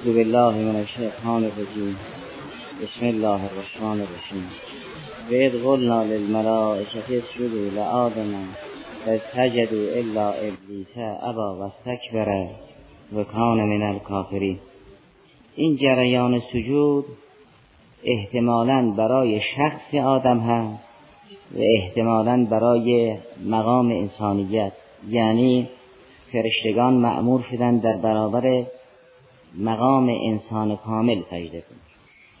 بالله من الشیطان الرجیم بسم الله الرحمن الرحیم وإذ قلنا للملائكة اسجدوا لآدم فسجدوا إلا إبلیس أبا واستكبر وكان من الكافرین این جریان سجود احتمالا برای شخص آدم هست و احتمالا برای مقام انسانیت. یعنی فرشتگان معمور شدن در برابر مقام انسان کامل سجده کن.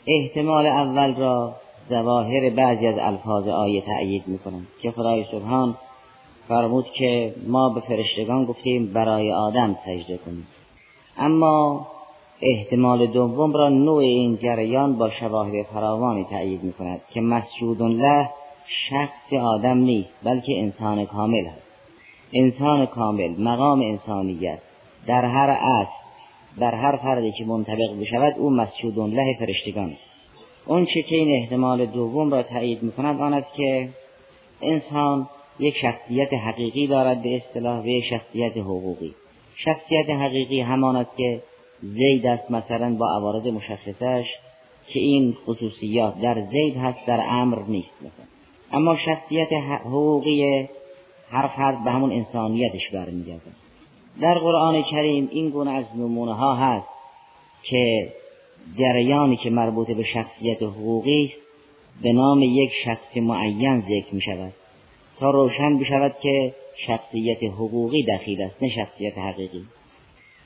احتمال اول را ظواهر بعضی از الفاظ آیه تأیید می‌کنند که خدای سبحان فرمود که ما به فرشتگان گفتیم برای آدم سجده کنیم اما احتمال دوم را نوع این جریان با شواهد فراوانی تأیید می‌کند که مسجود له شخص آدم نیست بلکه انسان کامل است. انسان کامل مقام انسانیت در هر اصل در هر فردی که منطبق بشود او مسجود له فرشتگان اون چه که این احتمال دوم را تایید می‌کند آن است که انسان یک شخصیت حقیقی دارد به اصطلاح و یک شخصیت حقوقی. شخصیت حقیقی همان است که زید است مثلا با عوارض مشخصش که این خصوصیات در زید هست در امر نیست. مثلا اما شخصیت حقوقی هر فرد به همون انسانیتش برمیگردد. در قرآن کریم این گونه از نمونه ها هست که جریانی که مربوط به شخصیت حقوقی است به نام یک شخص معین ذکر می شود تا روشن بشود که شخصیت حقوقی دخیل است نه شخصیت حقیقی.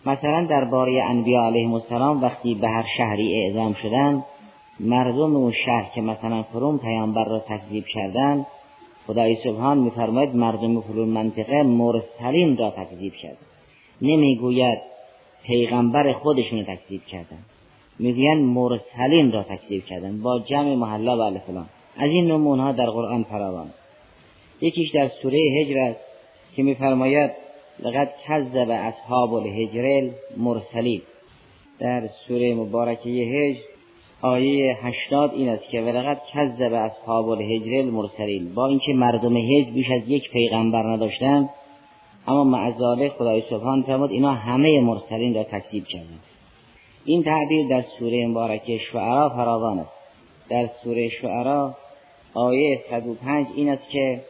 مثلا درباره انبیا علیهم السلام وقتی به هر شهری اعزام شدند مردم اون شهر که مثلا فروم پیامبر را تکذیب کردند خدای سبحان میفرماید مردم فلون منطقه مرسلین را تکذیب کردند نمی‌گوید پیغمبر خودشون رو تکذیب کردن. می‌گویند مرسلین را تکذیب کردن با جمع محلا و الفلان از این نمونه ها در قرآن فراوان. یکیش در سوره هجر است که میفرماید لقد کذب اصحاب الهجر مرسلین در سوره مبارکه هجر آیه هشتاد این است که ولقد کذب اصحاب الهجر المرسلین. با اینکه مردم هجر بیش از یک پیغمبر نداشتند اما معذاله خدای سبحان فرمود اینا همه مرسلین را تکذیب کردند. این تعبیر در سوره مبارکه شعرا فراوان است. در سوره شعرا آیه 105 این است که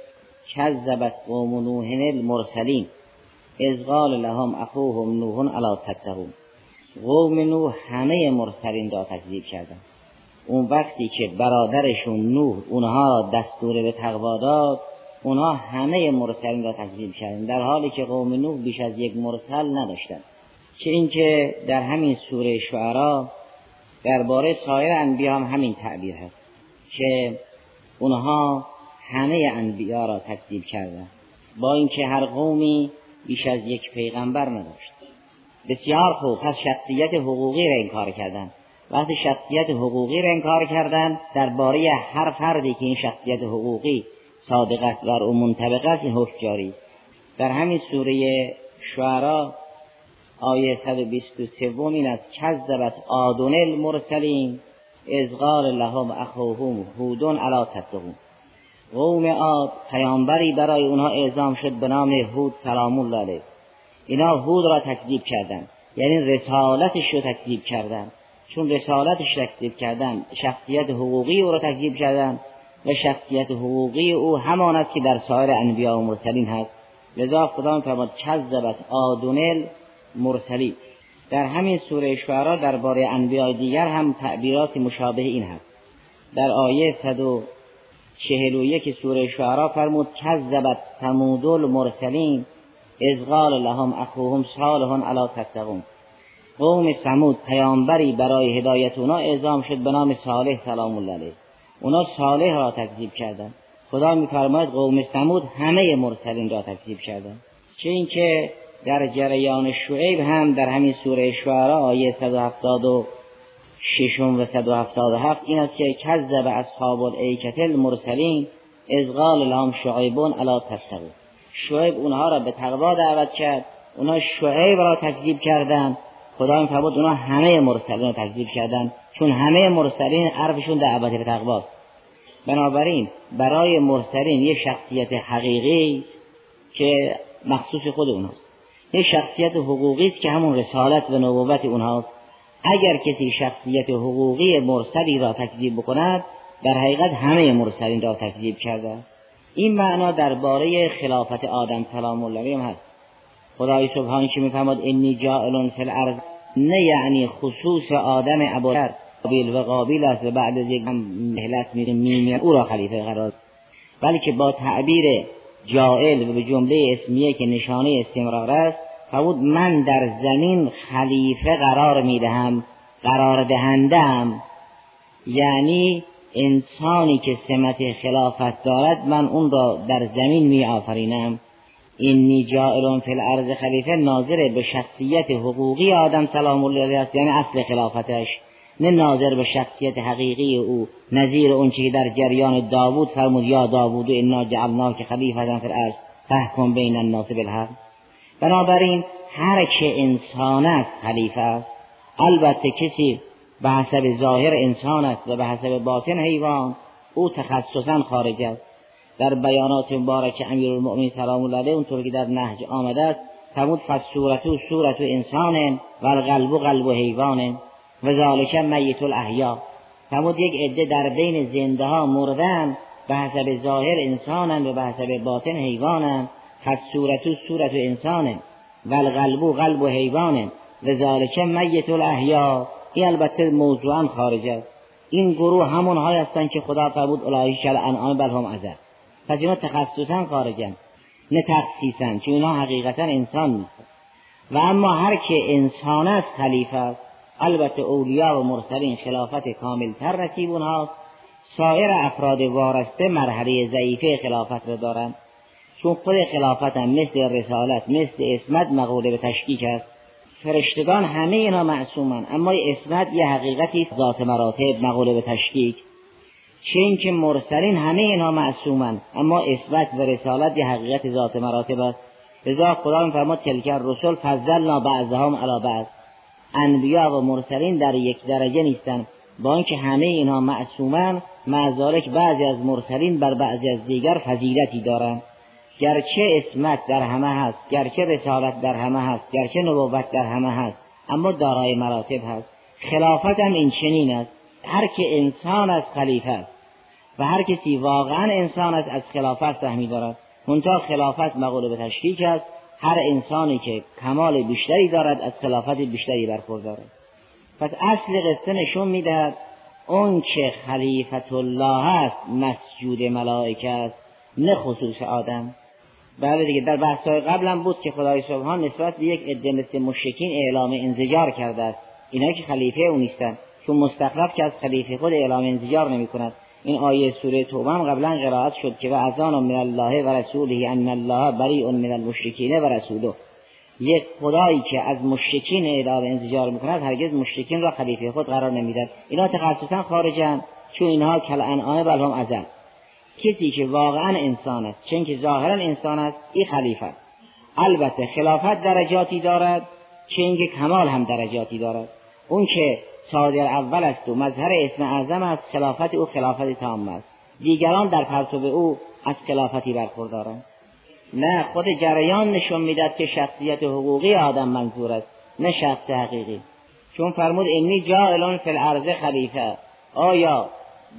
کذبت قوم نوح المرسلین اذ قال لهم اخوهم نوح الا تتقون. قوم نوح همه مرسلین را تکذیب کردند. اون وقتی که برادرشون نوح اونها را دستور به تقوا داد اونها همه مرسلین را تکذیب کردن در حالی که قوم نوح بیش از یک مرسل نداشتند چه اینکه در همین سوره شعرا درباره سایر انبیا هم همین تعبیر هست که اونها همه انبیا را تکذیب کردند با اینکه هر قومی بیش از یک پیغمبر نداشت. بسیار خوب پس شخصیت حقوقی را انکار کردند وقتی شخصیت حقوقی را انکار کردند درباره هر فردی که این شخصیت حقوقی صادق است بر او منطبق است این حکم جاری در همین سوره شعرا آیه 123 این است کذبت آدون المرسلین از قال لهم اخوهم هودون علا تتقون. قوم عاد پیامبری برای اونها اعزام شد به نام هود سلام الله علیه. اینا هود را تکذیب کردند یعنی رسالتش رو تکذیب کردند. چون رسالتش تکذیب کردن شخصیت حقوقی او را تکذیب کردند. و شخصیت حقوقی او همان است که در سایر انبیا و مرسلین هست. لذا خدا فرمود کذبت آدونل مرسلی در همین سوره شعرا درباره انبیاء دیگر هم تعبیرات مشابه این هست. در آیه 141 سوره شعرا فرمود کذبت ثمود المرسلین اذ قال لهم اخوهم صالح الا تتقون. قوم ثمود پیامبری برای هدایت اونا اعزام شد به نام صالح سلام الله علیه. اونا صالح را تکذیب کردند خدا میفرماید قوم ثمود همه مرسلین را تکذیب کردند چه اینکه در جریان شعیب هم در همین سوره شعرا آیه 176 و 177 این است که کذب اصحاب الایکه المرسلین از قال لهم شعیبون الا تتقون شعیب اونها را به تقوا دعوت کرد. اونها شعیب را تکذیب کردند خدا میفرمود اونها همه مرسلین را تکذیب کردند چون همه مرسلین حرفشون دعوت به تقواست بنابراین برای مرسلین یه شخصیت حقیقی که مخصوص خود اونهاست یه شخصیت حقوقی است که همون رسالت و نبوت اونهاست اگر کسی شخصیت حقوقی مرسلی را تکذیب بکند در حقیقت همه مرسلین را تکذیب کرده. این معنا درباره خلافت آدم سلام الله هست. خدای سبحانه که میفرماد؟ انی جائل فی الارض. نه یعنی خصوص آدم ابوذر قابیل و قابیل است و بعد از یک مهلت میره او را خلیفه قرار بلکه با تعبیر جائل و به جمله اسمیه که نشانه استمرار است فرمود من در زمین خلیفه قرار می‌دهم قرار دهندم یعنی انسانی که سمت خلافت دارد من اون را در زمین می آفرینم. اینی جائل فی الارض خلیفه ناظر به شخصیت حقوقی آدم سلام الله علیه است یعنی اصل خلافتش. نه ناظر به شخصیت حقیقی او نظیر اون که در جریان داوود فرمود یا داوود انا جعلناک خلیفه فی الارض فحکم بین الناس بالحق. بنابراین هر که انسان است خلیفه است. البته کسی به حسب ظاهر انسان است و به حسب باطن حیوان او تخصصا خارج است. در بیانات مبارک المؤمنین سلام الله علیه اونطور که در نهج آمده است فرمود فصورتو صورت انسان و القلب قلب حیوان و ذالک میت الاحیا. فرمود یک عده در بین زنده ها مردن به حسب ظاهر انسانن و به حسب باطن حیوانن. فصورتو صورت انسان و القلب قلب حیوان و ذالک میت الاحیا. این البته موضوعا خارج این گروه همون های هستند که خدا فرمود شل انعام بل هم ازد پس اینا تخصصا خارجن نه تخصیصا چون اینا حقیقتا انسان نیست و اما هر که انسان است خلیفه است. البته اولیا و مرسلین خلافت کاملتر نصیب اونهاست. سایر افراد وارسته مرحله ضعیفه خلافت را دارند چون خود خلافت هم مثل رسالت مثل اسمت مقوله به تشکیک است. فرشتگان همه اینا معصومن. اما اسمت یه حقیقتی ذات مراتب مقوله به تشکیک. چه اینکه مرسلین همه اینها معصومن. اما اسمت و رسالت یه حقیقت ذات مراتب است. لذا خدا فرماد تلک رسول فضلنا بعضهم علی بعض. انبیا و مرسلین در یک درجه نیستن. با اینکه همه اینها معصومن معذالک بعضی از مرسلین بر بعضی از دیگر فضیلتی دارند گرچه اسمت در همه هست گرچه رسالت در همه هست گرچه نبوت در همه هست اما دارای مراتب هست. خلافت هم این چنین است. هر که انسان از خلیفه است. و هر کسی واقعا انسان است از خلافت سهمی دارد. منتها خلافت مقوله به تشکیک است. هر انسانی که کمال بیشتری دارد از خلافت بیشتری برخوردارد. پس اصل قصه نشون می‌دهد اون که خلیفت الله است مسجود ملائکه است نه خصوص آدم. بله دیگه در بحث های قبلم بود که خدای سبحان نسبت به یک عده مثل مشکین اعلام انزجار کرده است. اینایی که خلیفه او نیستن چون مستقلف که از خلیفه خود اعلام انزجار نمی کند این آیه سوره توبه هم قبلا قرائت شد که و ازان من الله و رسوله ان الله بریء من المشرکین و رسوله. یک خدایی که از مشرکین اعلام انزجار می‌کند هرگز مشرکین را خلیفه خود قرار نمی‌داد اینا تخصصا خارجن چون اینها کل انعام بل هم ازل. کسی که واقعا انسان است چون که ظاهرا انسان است این خلیفه البته خلافت درجاتی دارد چون که کمال هم درجاتی دارد. اون که صادر اول است و مظهر اسم اعظم است خلافت او خلافت تام است. دیگران در پرتو او از خلافتی برخوردارند. نه خود جریان نشون می‌داد که شخصیت حقوقی آدم منظور است نه شخص حقیقی. چون فرمود انی جائلون فی الارض خلیفه. آیا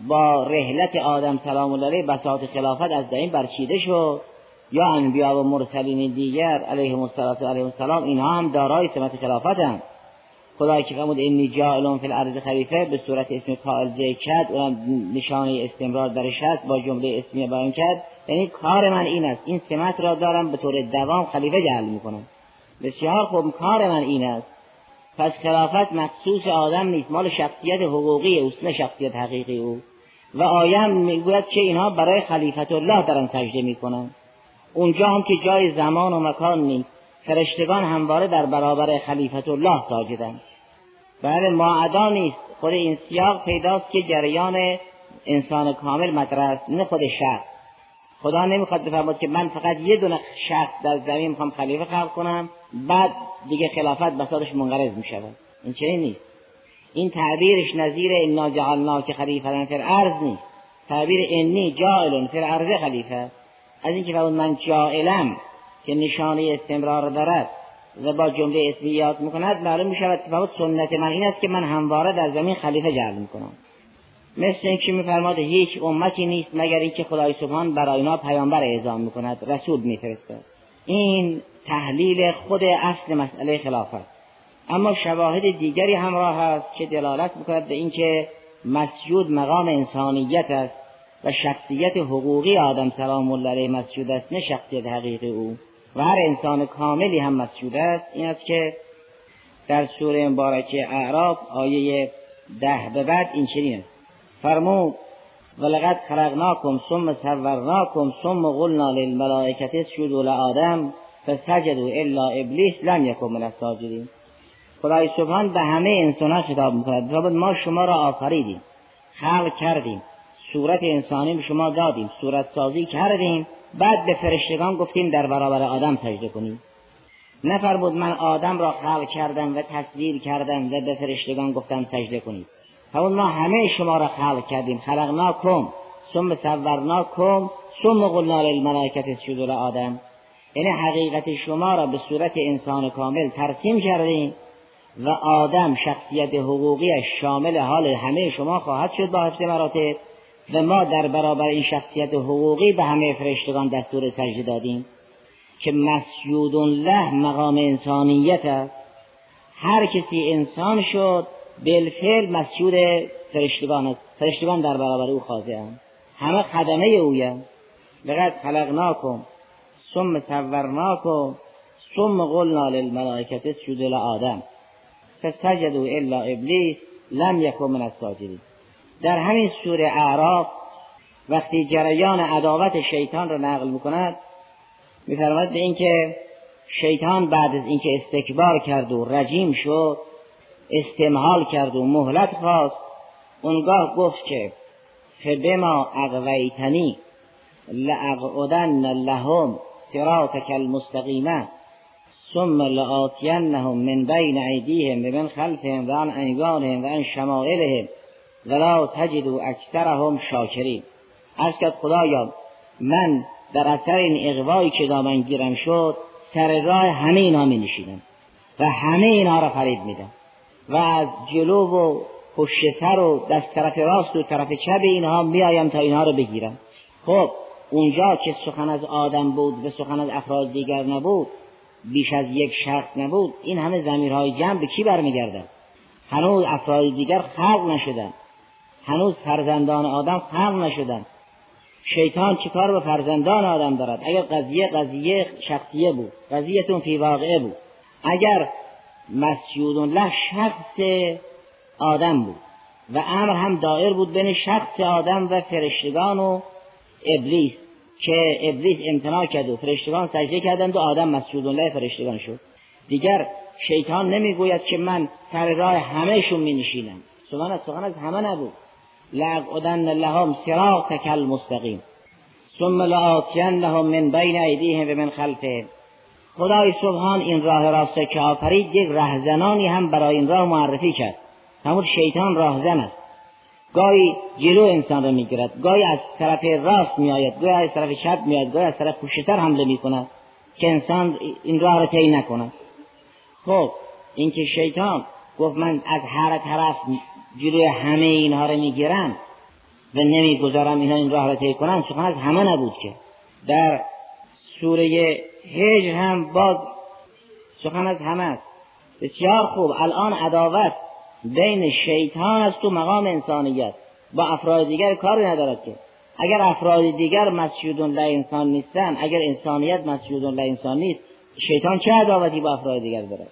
با رحلت آدم سلام الله بساط خلافت از این برچیده شد؟ یا انبیا و مرسلین دیگر علیهم السلام اینها هم دارای سمت خلافت هم خدای که فرمود انی جائلون فی الارض خلیفه. به صورت اسم فاعل کرد اونم نشانه استمرار درش هست با جمله اسمی بیان کرد. یعنی کار من این است این سمت را دارم به طور دوام خلیفه جعل می‌کنم. بسیار خوب کار من این است. پس خلافت مخصوص آدم نیست مال شخصیت حقوقی اوست نه شخصیت حقیقی او. و آیم می‌گوید که اینها برای خلیفت الله دارن سجده می‌کنن. اونجا هم که جای زمان و مکان نیست فرشتگان همواره در برابر خلیفت الله ساجدن. بله معدا نیست. خود این سیاق پیداست که جریان انسان کامل مطرح است نه خود شخص. خدا نمی‌خواد بفرماد که من فقط یه دونه شخص در زمین می‌خوام خلیفه خلق کنم بعد دیگه خلافت بساطش منقرض می‌شود. این چنین نیست. این تعبیرش نظیر انا جعلنا که خلیفه فی الارض نیست. تعبیر انی جائل فی الارض خلیفه از اینکه فرمود من جائلم که نشانه استمرار دارد. و با جمله اسمیات می‌کند معلوم می‌شود تفاوت سنت من این است که من همواره در زمین خلیفه جعل می‌کنم. مثل اینکه میفرماد هیچ امتی نیست مگر اینکه خدای سبحان برای اینا پیامبر اعزام می‌کند رسول میفرستد. این تحلیل خود اصل مسئله خلافت اما شواهد دیگری همراه است که دلالت می‌کند به اینکه مسجود مقام انسانیت است و شخصیت حقوقی آدم سلام الله علیه مسجود است نه شخصیت حقیقی او. و هر انسان کاملی هم مسجود است. این است که در سوره مبارکه اعراف آیه ده به بعد این چنین است. فرمود ولقد خلقناکم ثم صورناکم ثم قلنا للملائکه اسجدوا لآدم فسجدوا الا ابلیس لم یکن من الساجدین خدای سبحان به همه انسان ها خطاب می‌کند. ما شما را آفریدیم. خلق کردیم. صورت انسانی به شما دادیم صورت سازی کردیم بعد به فرشتگان گفتیم در برابر آدم سجده کنیم. نفرمود من آدم را خلق کردم و تصویر کردم و به فرشتگان گفتم سجده کنید ما همه شما را خلق کردیم. خلقناکم ثم صورناکم ثم قلنا للملائکه اسجدوا آدم یعنی حقیقت شما را به صورت انسان کامل ترسیم کردیم و آدم شخصیت حقوقیش شامل حال همه شما خواهد شد با هفته مراتب. و ما در برابر این شخصیت حقوقی به همه فرشتگان دستور سجده دادیم که مسجود له مقام انسانیت است. هر کسی انسان شد بالفعل مسجود فرشتگان است. فرشتگان در برابر او خاضع همه خدمه اویم لقد خلقناکم ثم صورناکم ثم قلنا للملائکه اسجدوا لآدم. فسجدوا الا ابلیس لم یکن من الساجدین. در همین سوره اعراف وقتی جریان عداوت شیطان را نقل می‌کند میفرماید به اینکه شیطان بعد از اینکه استکبار کرد و رجیم شد استمحال کرد و مهلت خواست. اونگاه گفت که فبما اغویتنی لاقعدن لهم صراطك المستقیمه ثم لآتینهم من بین ایدیهم و من خلفهم و عن ایوانهم و عن شمائلهم. ولا تجدوا اکثرهم شاکرین. از که خدایا من در اثر این اقوایی که دامن گیرم شد سر راه همه اینا می نشیدم و همه اینا را فریب میدم و از جلو و پشت سر و دست طرف راست و طرف چپ اینها میآیم تا اینها رو بگیرم. خب اونجا که سخن از آدم بود و سخن از افراد دیگر نبود بیش از یک شخص نبود این همه زمیرهای جمع به کی برمیگردن؟ هنوز افراد دیگر خلق نشدن. هنوز فرزندان آدم خلق نشدن. شیطان چیکار به فرزندان آدم دارد؟ اگر قضیه قضیه شخصیه بود قضیهتون فی واقعه بود. اگر مسجود له شخص آدم بود و امر هم دائر بود بین شخص آدم و فرشتگان و ابلیس که ابلیس امتناع کرد و فرشتگان سجده کردند و آدم مسجود الله فرشتگان شد. دیگر شیطان نمی‌گوید که من سر راه همهشون می نشینم سخن از سخن از همه نبود. لأقعدن لهم صراطك المستقیم ثم لهم من بین ایدیهم و من خلفهم خدای سبحان این راه راست که آفرید یک رهزنانی هم برای این راه معرفی کرد. همون شیطان راهزن است. گاهی جلو انسان را می‌گیرد گاهی از طرف راست میآید گاهی از طرف چپ میآید گاهی از طرف پشتتر حمله می‌کند که انسان این راه را طی نکند. خب اینکه شیطان گفت من از هر طرف جلوی همه اینها رو می‌گیرم و نمی‌گذارم اینها این راه را طی کنند سخن از همه نبود که. در سوره هجر هم باز سخن از همه است. بسیار خوب. الان عداوت بین شیطان است و مقام انسانیت با افراد دیگر کاری ندارد که. اگر افراد دیگر مسجودون لا انسان نیستن اگر انسانیت مسجودون لا انسان نیست شیطان چه عداوتی با افراد دیگر دارد؟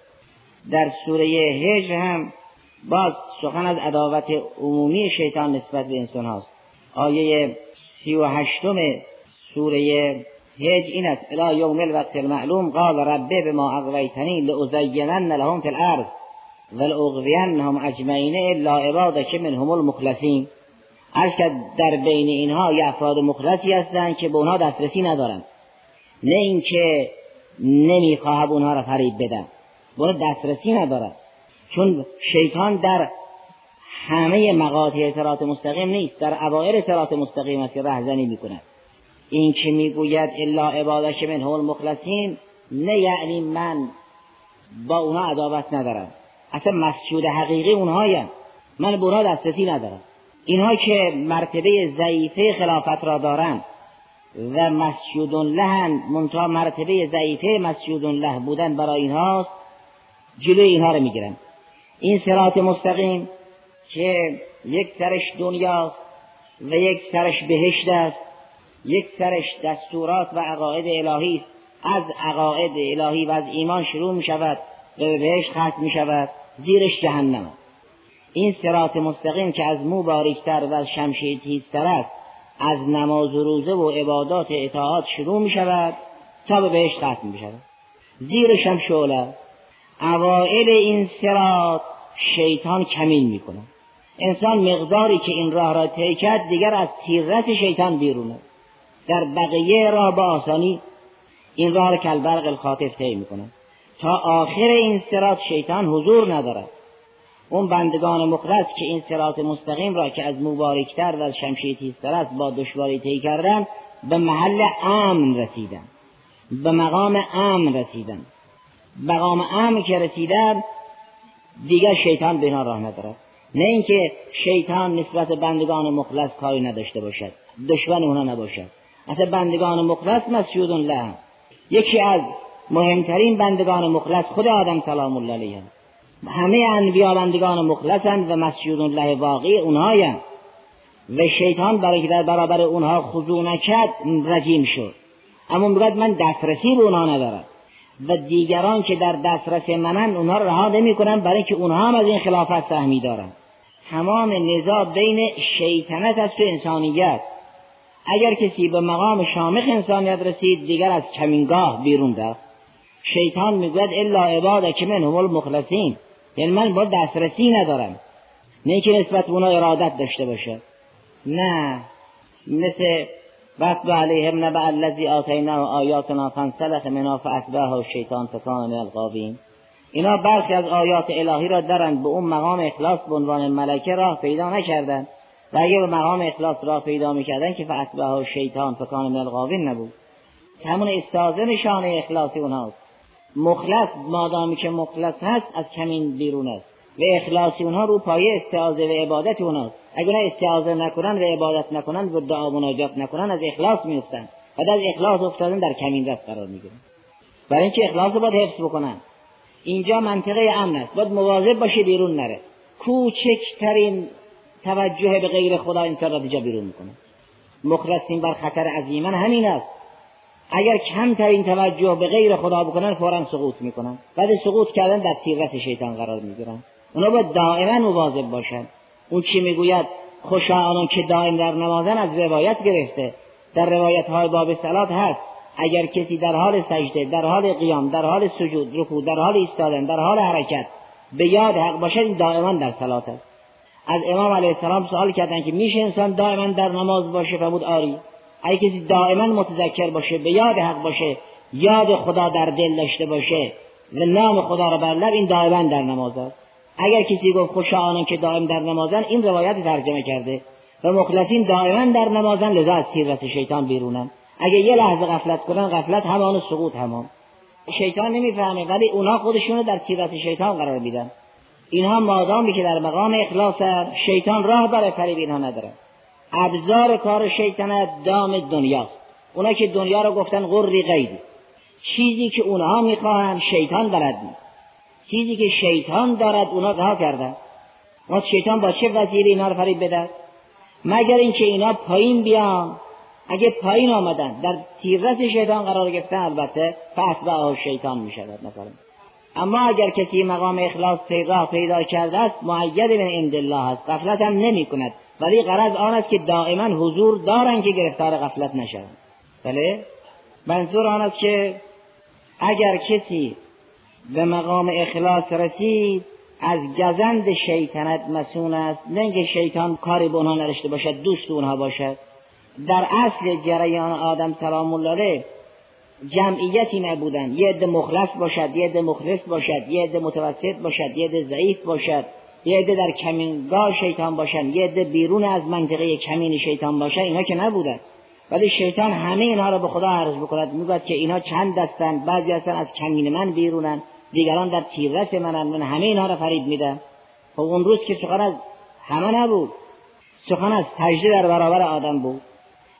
در سوره هجر هم باز سخن از عداوت عمومی شیطان نسبت به انسان هاست. آیه سی و هشتم سوره هج این است. الى یوم الوقت المعلوم قال ربه بما اغویتنی لازینن لهم فی الارض ولأغوینهم اجمعین الا عبادک منهم المخلصین. هر در بین اینها یه افراد مخلصی هستند که به اونها دسترسی ندارند نه اینکه نمی‌خواهد اونها را فریب بدن. به دسترسی ندارد چون شیطان در همه مقاطع اطراط مستقیم نیست در اوائل اطراط مستقیم است که رهزنی می‌کند. این که می‌گوید؟ الا عبادش من المخلصین نه یعنی من با اونها عداوت ندارم. اصلا مسجود حقیقی اونهایم من اونها دسترسی ندارم. اینها که مرتبه ضعیفه خلافت را دارند و مسجود لهن منتها مرتبه ضعیفه مسجود له بودن برای اینهاست جلوی اینها رو می‌گیرن. این سرات مستقیم که یک سرش دنیاست و یک سرش بهشت است یک سرش دستورات و عقاید الهی است. از عقاید الهی و از ایمان شروع می شود و به بهشت ختم می شود زیرش جهنم. این سرات مستقیم که از مو باریکتر و از شمشیر تیزتر است از نماز و روزه و عبادات اطاعات شروع می شود تا به بهشت ختم می شود زیرش هم شعله اوائل این سرات شیطان کمین می کند انسان مقداری که این راه را طی کرد دیگر از تیرت شیطان بیرونه در بقیه راه با آسانی این راه را کلبرق الخاطف طی می‌کنه. تا آخر این سرات شیطان حضور ندارد. اون بندگان مخلص که این سرات مستقیم را که از مبارکتر و از شمشیر تیزتر است با دشواری طی کردن به محل امن رسیدن. به مقام امن رسیدن. مقام امن که رسیدن دیگر شیطان به راه ندارد نه اینکه شیطان نسبت بندگان مخلص کاری نداشته باشد دشمن اونها نباشد. اصلا بندگان مخلص مسجود له یکی از مهمترین بندگان مخلص خود آدم سلام الله علیه همه انبیا بندگان مخلصند و مسجود له واقعی اونهایند و شیطان برای که در برابر اونها خضوع نکرد رجیم شد. اما می‌گوید من دسترسی به اونها ندارم. و دیگران که در دسترس منن اونها رها نمی‌کنن برای اینکه اونها هم از این خلافت سهمی دارن. تمام نزاع بین شیطنت است و انسانیت. اگر کسی به مقام شامخ انسانیت رسید دیگر از کمینگاه بیرون رفت. شیطان می‌گوید الا عباد که من هم المخلصین. یعنی من با دسترسی ندارم. نه که نسبت اونا ارادت داشته باشه. نه. مثل وقت علیهم نبع الذی آتیناه آیاتنا فانسلخ منها فاتبعه الشیطان فکان من الغاوین اینا برخی از آیات الهی را دارند به اون مقام اخلاص به عنوان ملکه راه پیدا نکردند و اگه به مقام اخلاص راه پیدا می‌کردن که فاتبعه شیطان فکان من الغاوین نبود. همون استازه نشانه اخلاصی اونهاست مخلص مادامی که مخلص هست از کمین بیرون است. و اخلاصی اونها رو پایه استعاذه و عبادت اونهاست اگر اونها استعاذه نکنن و عبادت نکنن و دعا مناجات نکنن از اخلاص میفتن و از اخلاص افتادن در کمین رفت قرار می‌گیرن. برای اینکه اخلاص رو باید حفظ بکنن. اینجا منطقه امن است. باید مواظب باشه بیرون نره. کوچکترین توجه به غیر خدا انسان را دیجا بیرون می‌کنه. مخلصین بر خطر عظیما همین است. اگر کمترین توجه به غیر خدا بکنن فورا سقوط می‌کنن. بعد سقوط کردن در تیرت شیطان قرار می‌گیرن. اونا باید دائما مواظب باشن. اون چی می‌گوید؟ خوشا آنان که دائم در نمازن از روایت گرفته. در روایت های باب سلات هست. اگر کسی در حال سجده در حال قیام در حال سجود رکوع در حال ایستادن در حال حرکت به یاد حق باشد این دائما در سلات است از امام علیه السلام سوال کردن که میشه انسان دائما در نماز باشه فرمود آری؟ اگه کسی دائما متذکر باشه به یاد حق باشه یاد خدا در دل داشته باشه و نام خدا را بر لب این دائما در نماز است اگر کسی گفت خوشا آنان که دائم در نمازن این روایت ترجمه کرده. و مخلصین دائما در نمازن لذا از تیرت شیطان بیرونن. اگه یه لحظه غفلت کنن غفلت همان سقوط همان. شیطان نمی‌فهمه ولی اونا خودشونو در تیرت شیطان قرار میدن. اینها مادامی که در مقام اخلاص شیطان راه برای فریب اینها نداره. ابزار کار شیطنت دام دنیاست. اونا که دنیا رو گفتن غری غیبی. چیزی که اونها می‌خواهند شیطان بلد نیست. چیزی که شیطان دارد اونا رها کردن. ما شیطان با چه وزیری اینا رو فریب بدهد مگر اینکه اینا پایین بیان. اگه پایین آمدن در تیرت شیطان قرار گرفتن البته فاتبعه شیطان می‌شود مثلا اما اگر کسی مقام اخلاص پیدا پیدا کرده است معید من عند الله است. غفلت هم نمی کند ولی غرض آن است که دائما حضور دارن که گرفتار غفلت نشوند. بله؟ منظور آن است که اگر کسی به مقام اخلاص رسید از گزند شیطنت مسون است. نه شیطان کاری به اونها نرشته باشد دوست اونها باشد. در اصل جریان آدم سلام الله جمعیتی نبودن. یه عده مخلص باشد یه عده مخلص باشد یه عده متوسط باشد یه عده ضعیف باشد. یه عده در کمینگاه شیطان باشن یه عده بیرون از منطقه کمین شیطان باشن. اینا که نبودن. ولی شیطان همه اینها رو به خدا عرض بکند. می‌گوید که اینا چند دستن بعضی هستن از کمین من بیرونن. دیگران در تیررس منن. من همه اینها را فریب میدم. خب اون روز که سخن از همه نبود. سخن از سجده در برابر آدم بود.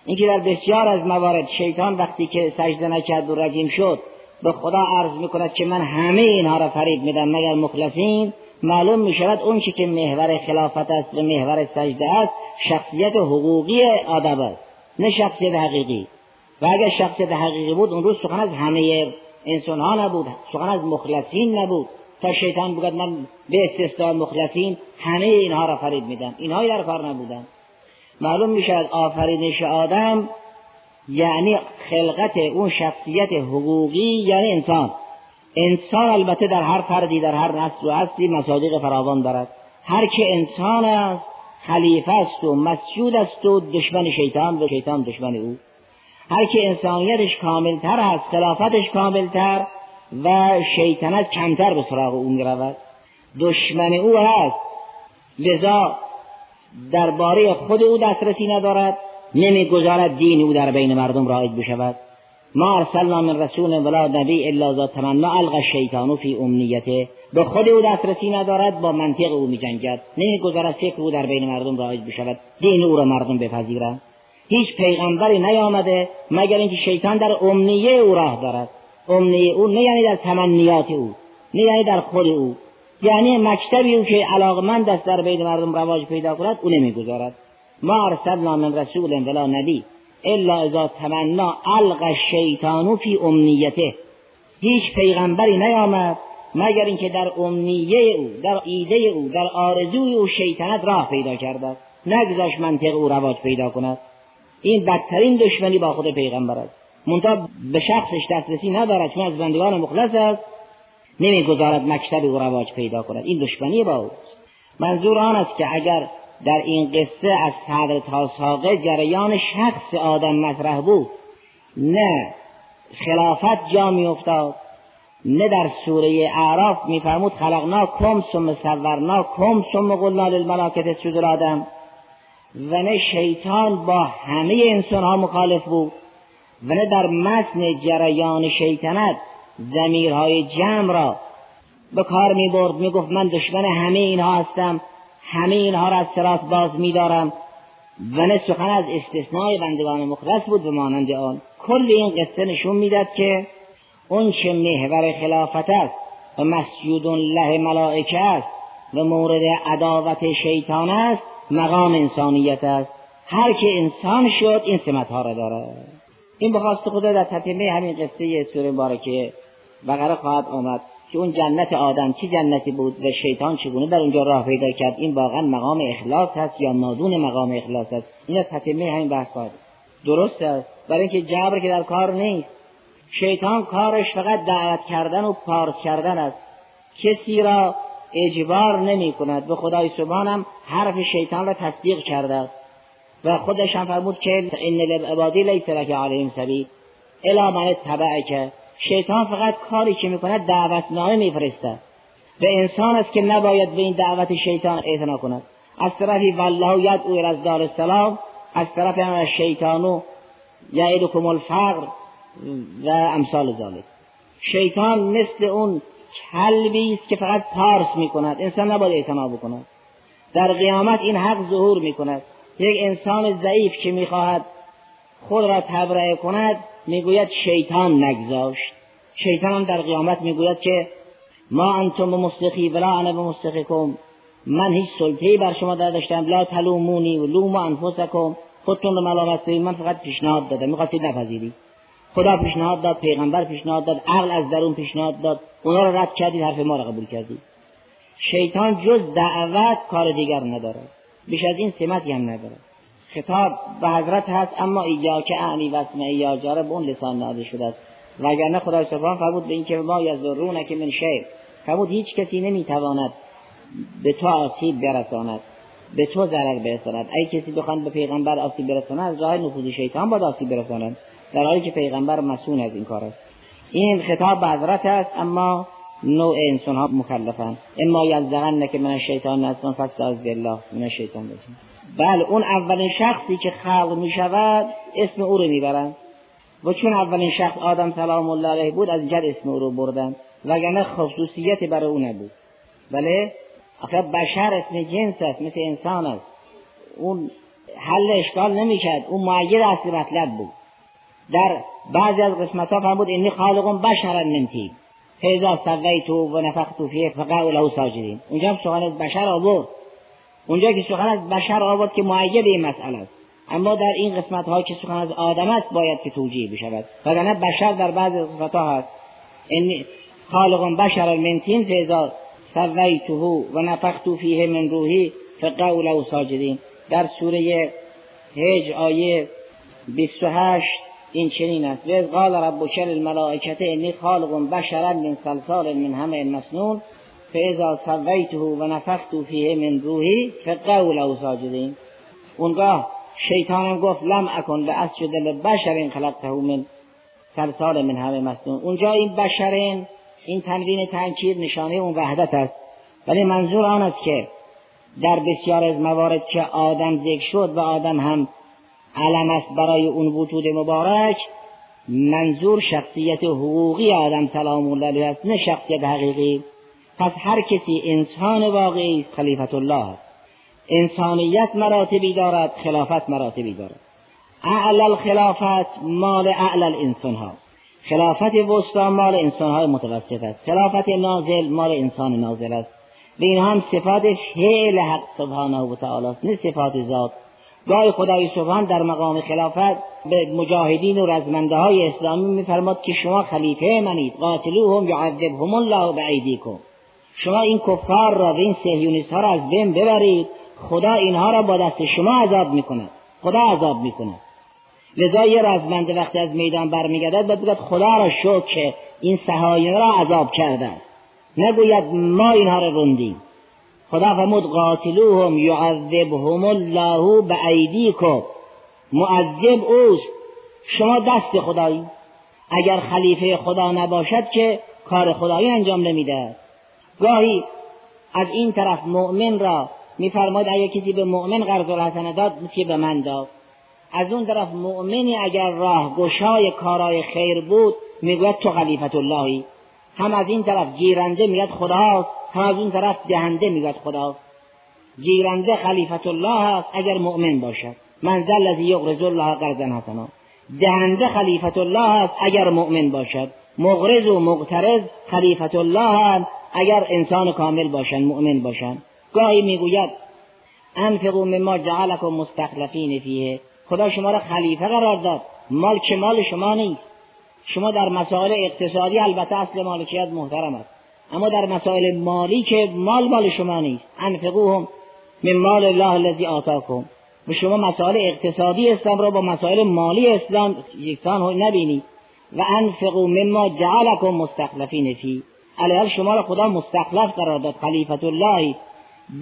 اینکه در بسیار از موارد شیطان وقتی که سجده نکرد و رجیم شد به خدا عرض می‌کند که من همه اینها را فریب میدم. مگر مخلصین؟ معلوم می شود اون که محور خلافت است و محور سجده است شخصیت حقوقی آدم است نه شخصیت حقیقی. و اگر شخصیت حقیقی بود اون روز سخن از همه انسان ها نبود سخن از مخلصین نبود. تا شیطان بگد من به استثناء مخلصین همه اینها را فرید میدم. اینهایی در کار نبودن. معلوم می شود آفرینش آدم یعنی خلقت اون شخصیت حقوقی یعنی انسان. انسان البته در هر فردی در هر نسل و اصلی مصادیق فراوان دارد. هر که انسان است خلیفه است و مسجود است و دشمن شیطان و شیطان دشمن او. هر که انسانیتش کاملتر است خلافتش کاملتر و شیطنت کمتر به سراغ او می‌رود. دشمن او هست. لذا درباره خود او دسترسی ندارد نمی‌گذارد دین او در بین مردم رایج بشود. ما ارسلنا من رسول ولا نبی الا ذا تمنا القى الشیطان فی امنیته. به خود او دسترسی ندارد با منطق او میجنگد. نمی‌گذارد فکر او در بین مردم رایج بشود. دین او را مردم بپذیرند. هیچ پیغمبری نیامده مگر اینکه شیطان در امنیه او راه دارد. امنیه او نه یعنی در تمنیات او نه یعنی در خود او. یعنی مکتبی او که علاقمند است در بین مردم رواج پیدا کند او نمی‌گذارد. ما ارسلنا من رسول ولا نبی الا اذا تمنا الق الشیطان فی امنیته. هیچ پیغمبری نیامد مگر اینکه در امنیه او در ایده او در آرزوی او شیطنت راه پیدا کرده. نگذاش منطق او رواج پیدا کند. این بدترین دشمنی با خود پیغمبر است. منتها به شخصش دسترسی ندارد چون از بندگان مخلص است. نمی‌گذارد مکتب او رواج پیدا کند. این دشمنی با او منظور آن است که اگر در این قصه از صدر تا ساقه جریان شخص آدم مطرح بود نه خلافت جا می افتاد نه در سوره اعراف میفرمود خلقنا کم ثم صورنا کم ثم قلنا للملائکه اسجدوا آدم و نه شیطان با همه انسان ها مخالف بود. و نه در متن جریان شیطنت زمیرهای جمع را به کار می برد می گفت من دشمن همه اینها هستم. همه اینها را از سراس باز میدارم. و نه سخن از استثناء بندگان مخلص بود به مانند آن. کل این قصه نشون می‌داد که اون چه محور خلافت است و مسجود له ملائکه است و مورد عداوت شیطان است مقام انسانیت است. هر که انسان شد این سمت ها را دارد این بخواست خدا در تطمه همین قصه سوره مبارکه بقره خواهد آمد که اون جنت آدم چه جنتی بود و شیطان چگونه در اونجا راه پیدا کرد؟ این واقعا مقام اخلاص هست یا نادون مقام اخلاص است؟ این از تطمه همین بحث خواهد. درست است. برای اینکه جبر که در کار نیست. شیطان کارش فقط دعوت کردن و پارس کردن است. کسی را اجبار نمی کند. به خدای سبحانم حرف شیطان را تصدیق کرده. و خودش هم فرمود که ان للعبادی لیس لک علیهم سبیل الا من اتبعک. شیطان فقط کاری که می‌کند دعوتنامه میفرستد و انسان است که نباید به این دعوت شیطان اعتنا کند. از طرفی والله یدعو الى دار السلام از طرف هم شیطانو یعیدکم الفقر و امثال ذلك شیطان مثل اون کلبی است که فقط پارس می‌کند. انسان نباید اعتنا بکند. در قیامت این حق ظهور می‌کند. یک انسان ضعیف که می‌خواهد خود را تبرئه کند می‌گوید شیطان نگذاشت. شیطان در قیامت می‌گوید که ما انتم به مستقی ولا انا به من هیچ سلطه‌ای بر شما داشتم لا تلومونی و لوم انفسکم. خودتون رو ملامت من فقط پیشنهاد دادم. می‌خواستید نپذیرید. خدا پیشنهاد داد پیغمبر پیشنهاد داد عقل از درون پیشنهاد داد. اونا رو رد کردید حرف ما رو قبول کردید شیطان جز دعوت کار دیگر نداره. بیش از این سمتی هم نداره. خطاب به حضرت هست اما که اعنی و اسم یا جاره به اون لسان ناده شده است. وگرنه خدای سبحان فرمود به اینکه ما یزرونه که من شیر فرمود هیچ کسی نمی‌تواند به تو آسیب برساند به تو ضرر برساند. ای کسی بخواند به پیغمبر آسیب برساند از راه نفوذ شیطان باید آسیب برساند. در حالی که پیغمبر مسئول از این کار است. این خطاب به حضرت است اما نوع انسان ها مکلفن اما یزدغن که من الشیطان نستان فاستعذ بالله من الشیطان بسن بله اون اولین شخصی که خلق می شود اسم او رو می‌برند و چون اولین شخص آدم سلام الله علیه بود از جد اسم او رو بردن. وگرنه خصوصیت برای او نبود. بله؟ آخه بشر اسم جنس است مثل انسان است. اون حل اشکال نمی‌کرد. اون معید اصلی مطلب بود. در بعضی از قسمت ها فرمود اینی خالق بشرا من طین فاذا سویت و نفخت فیه فقعوا له ساجدین. اونجا هم سخن از بشر آورد. اونجا که سخن از بشر آورد که معید این مسئله است. اما در این قسمت ها که سخن از آدم است باید که توجیه بشود. وگرنه بشر در بعض قسمت ها هست. این خالق بشر من طین فاذا سویته و نفخت فیه من روحی فقعوا له ساجدین. در سوره هج آیه 28 این چنین است. و قال ربک للملائکه انی خالق بشرا من صلصال من همه مسنون فاذا سویته و نفخت فیه من روحی فقعوا له ساجدین. اونگاه شیطانم گفت لم اکن لاسجد لبشر خلقته من صلصال من همه مسنون. اونجا این بشرین این تنوین تنکیر نشانه اون وحدت است. ولی منظور آن است که در بسیار از موارد که آدم ذکر شد و آدم هم علم است برای اون وجود مبارک. منظور شخصیت حقوقی آدم سلام الله علیه است نه شخصیت حقیقی. پس هر کسی انسان واقعی است خلیفت الله. است انسانیت مراتبی دارد خلافت مراتبی دارد. اعلى الخلافت مال اعلى الانسان ها خلافت وسطا مال انسان های متوسط است. خلافت نازل مال انسان نازل است. و این هم صفات فعل حق سبحانه و تعالی است نه صفات ذات. گاهی خدای سبحان در مقام خلافت به مجاهدین و رزمنده های اسلامی میفرماد که شما خلیفه منید قاتلوهم یعذبهم الله بعیدیکم شما این کفار را و این سهیونیست ها را از بین ببرید خدا اینها را با دست شما عذاب می‌کند. خدا عذاب می‌کند. لذا یه رزمنده وقتی از میدان برمیگردد باید بگوید خدا را شکر که این صهاینه را عذاب کرده نگوید ما اینها را روندیم. خدا فرمود قاتلوهم یعذبهم الله بعیدیکم معذب اوست. شما دست خدایی. اگر خلیفه خدا نباشد که کار خدایی انجام نمیده. گاهی از این طرف مؤمن را میفرماد اگر کسی به مؤمن قرض الحسنه داد که به من داد. از اون طرف مؤمنی اگر راه گشای کارای خیر بود می‌گوید تو خلیفت اللهی. هم از این طرف گیرنده میگد خداست هم از اون طرف دهنده میگد خداست. گیرنده خلیفت الله است اگر مؤمن باشد. من ذا الذی الله قرضا حسنا. دهنده خلیفت الله است اگر مؤمن باشد. مغرض و مقترض خلیفت الله است اگر انسان کامل باشند مؤمن باشند گاهی می‌گوید انفقوا مما جعلکم مستخلفین فیه. خدا شما را خلیفه قرار داد. مال که مال شما نیست. شما در مسائل اقتصادی البته اصل مالکیت محترم است. اما در مسائل مالی که مال مال شما نیست. انفقوهم من مال الله الذی آتاکم. و شما مسائل اقتصادی اسلام را با مسائل مالی اسلام یکسان نبینید و انفقوا مما جعلکم مستخلفین فی. علیه شما را خدا مستخلف قرار داد خلیفت الله.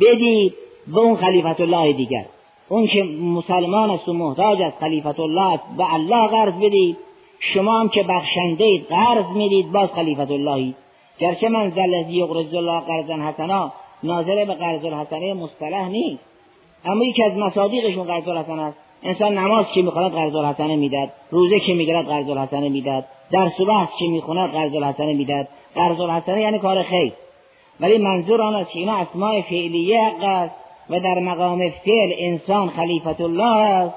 بدید به اون خلیفت الله دیگر. اون که مسلمان است و محتاج است خلیفت الله است. به الله قرض بدید شما هم که بخشنده اید قرض می‌دید باز خلیفت اللهی گرچه من زلزی یقرض الله قرضا حسنا ناظر به قرض الحسنه مصطلح نیست. اما یکی از مصادیقشون قرض الحسنه است. انسان نماز که می‌خواند قرض الحسنه می‌داد روزه که می‌گیرد قرض الحسنه می‌داد در و بحث که می‌خواند قرض الحسنه می‌داد قرض الحسنه یعنی کار خیر. ولی منظور آن است که اینا اسماء فعلیه حق است و در مقام فعل انسان خلیفت الله است.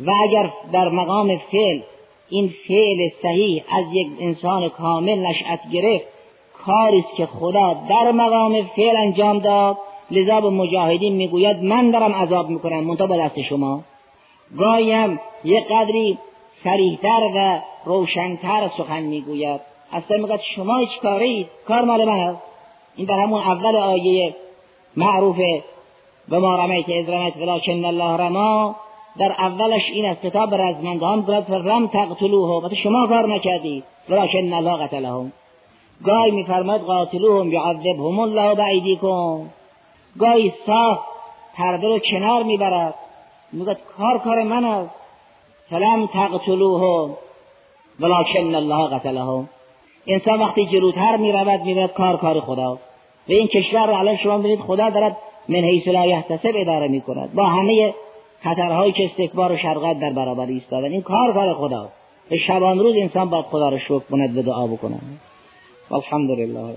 و اگر در مقام فعل این فعل صحیح از یک انسان کامل نشأت گرفت. کاری است که خدا در مقام فعل انجام داد. لذا به مجاهدین می‌گوید من دارم عذاب می‌کنم. منتها به دست شما. هم یک قدری سریحتر و روشنتر سخن می‌گوید. اصلا می‌گوید شما هیچ کاری کار مال من است. این در همون اول آیه معروف به ما رمیت از رمیت ولکن الله رما. در اولش این از کتاب رزمندان گفت رم تقتلوه. و شما کار نکردید ولکن الله قتلهم گاهی میفرماد قاتلوهم یعذبهم الله بعیدیکم گاهی صاف پرده رو کنار می‌برد. میگه کار کار من است. فلم تقتلوه. ولکن الله قتلهم. انسان وقتی جلوتر می‌رود می‌رود کار کار خدا. و این کشور رو الان شما ببینید خدا دارد من حیث لا یحتسب اداره می‌کند. با همه خطرهایی که استکبار و شرقت در برابر ایستادن این کار کار خدا. شبان روز انسان باید خدا رو شکر کند و دعا بکند والحمد لله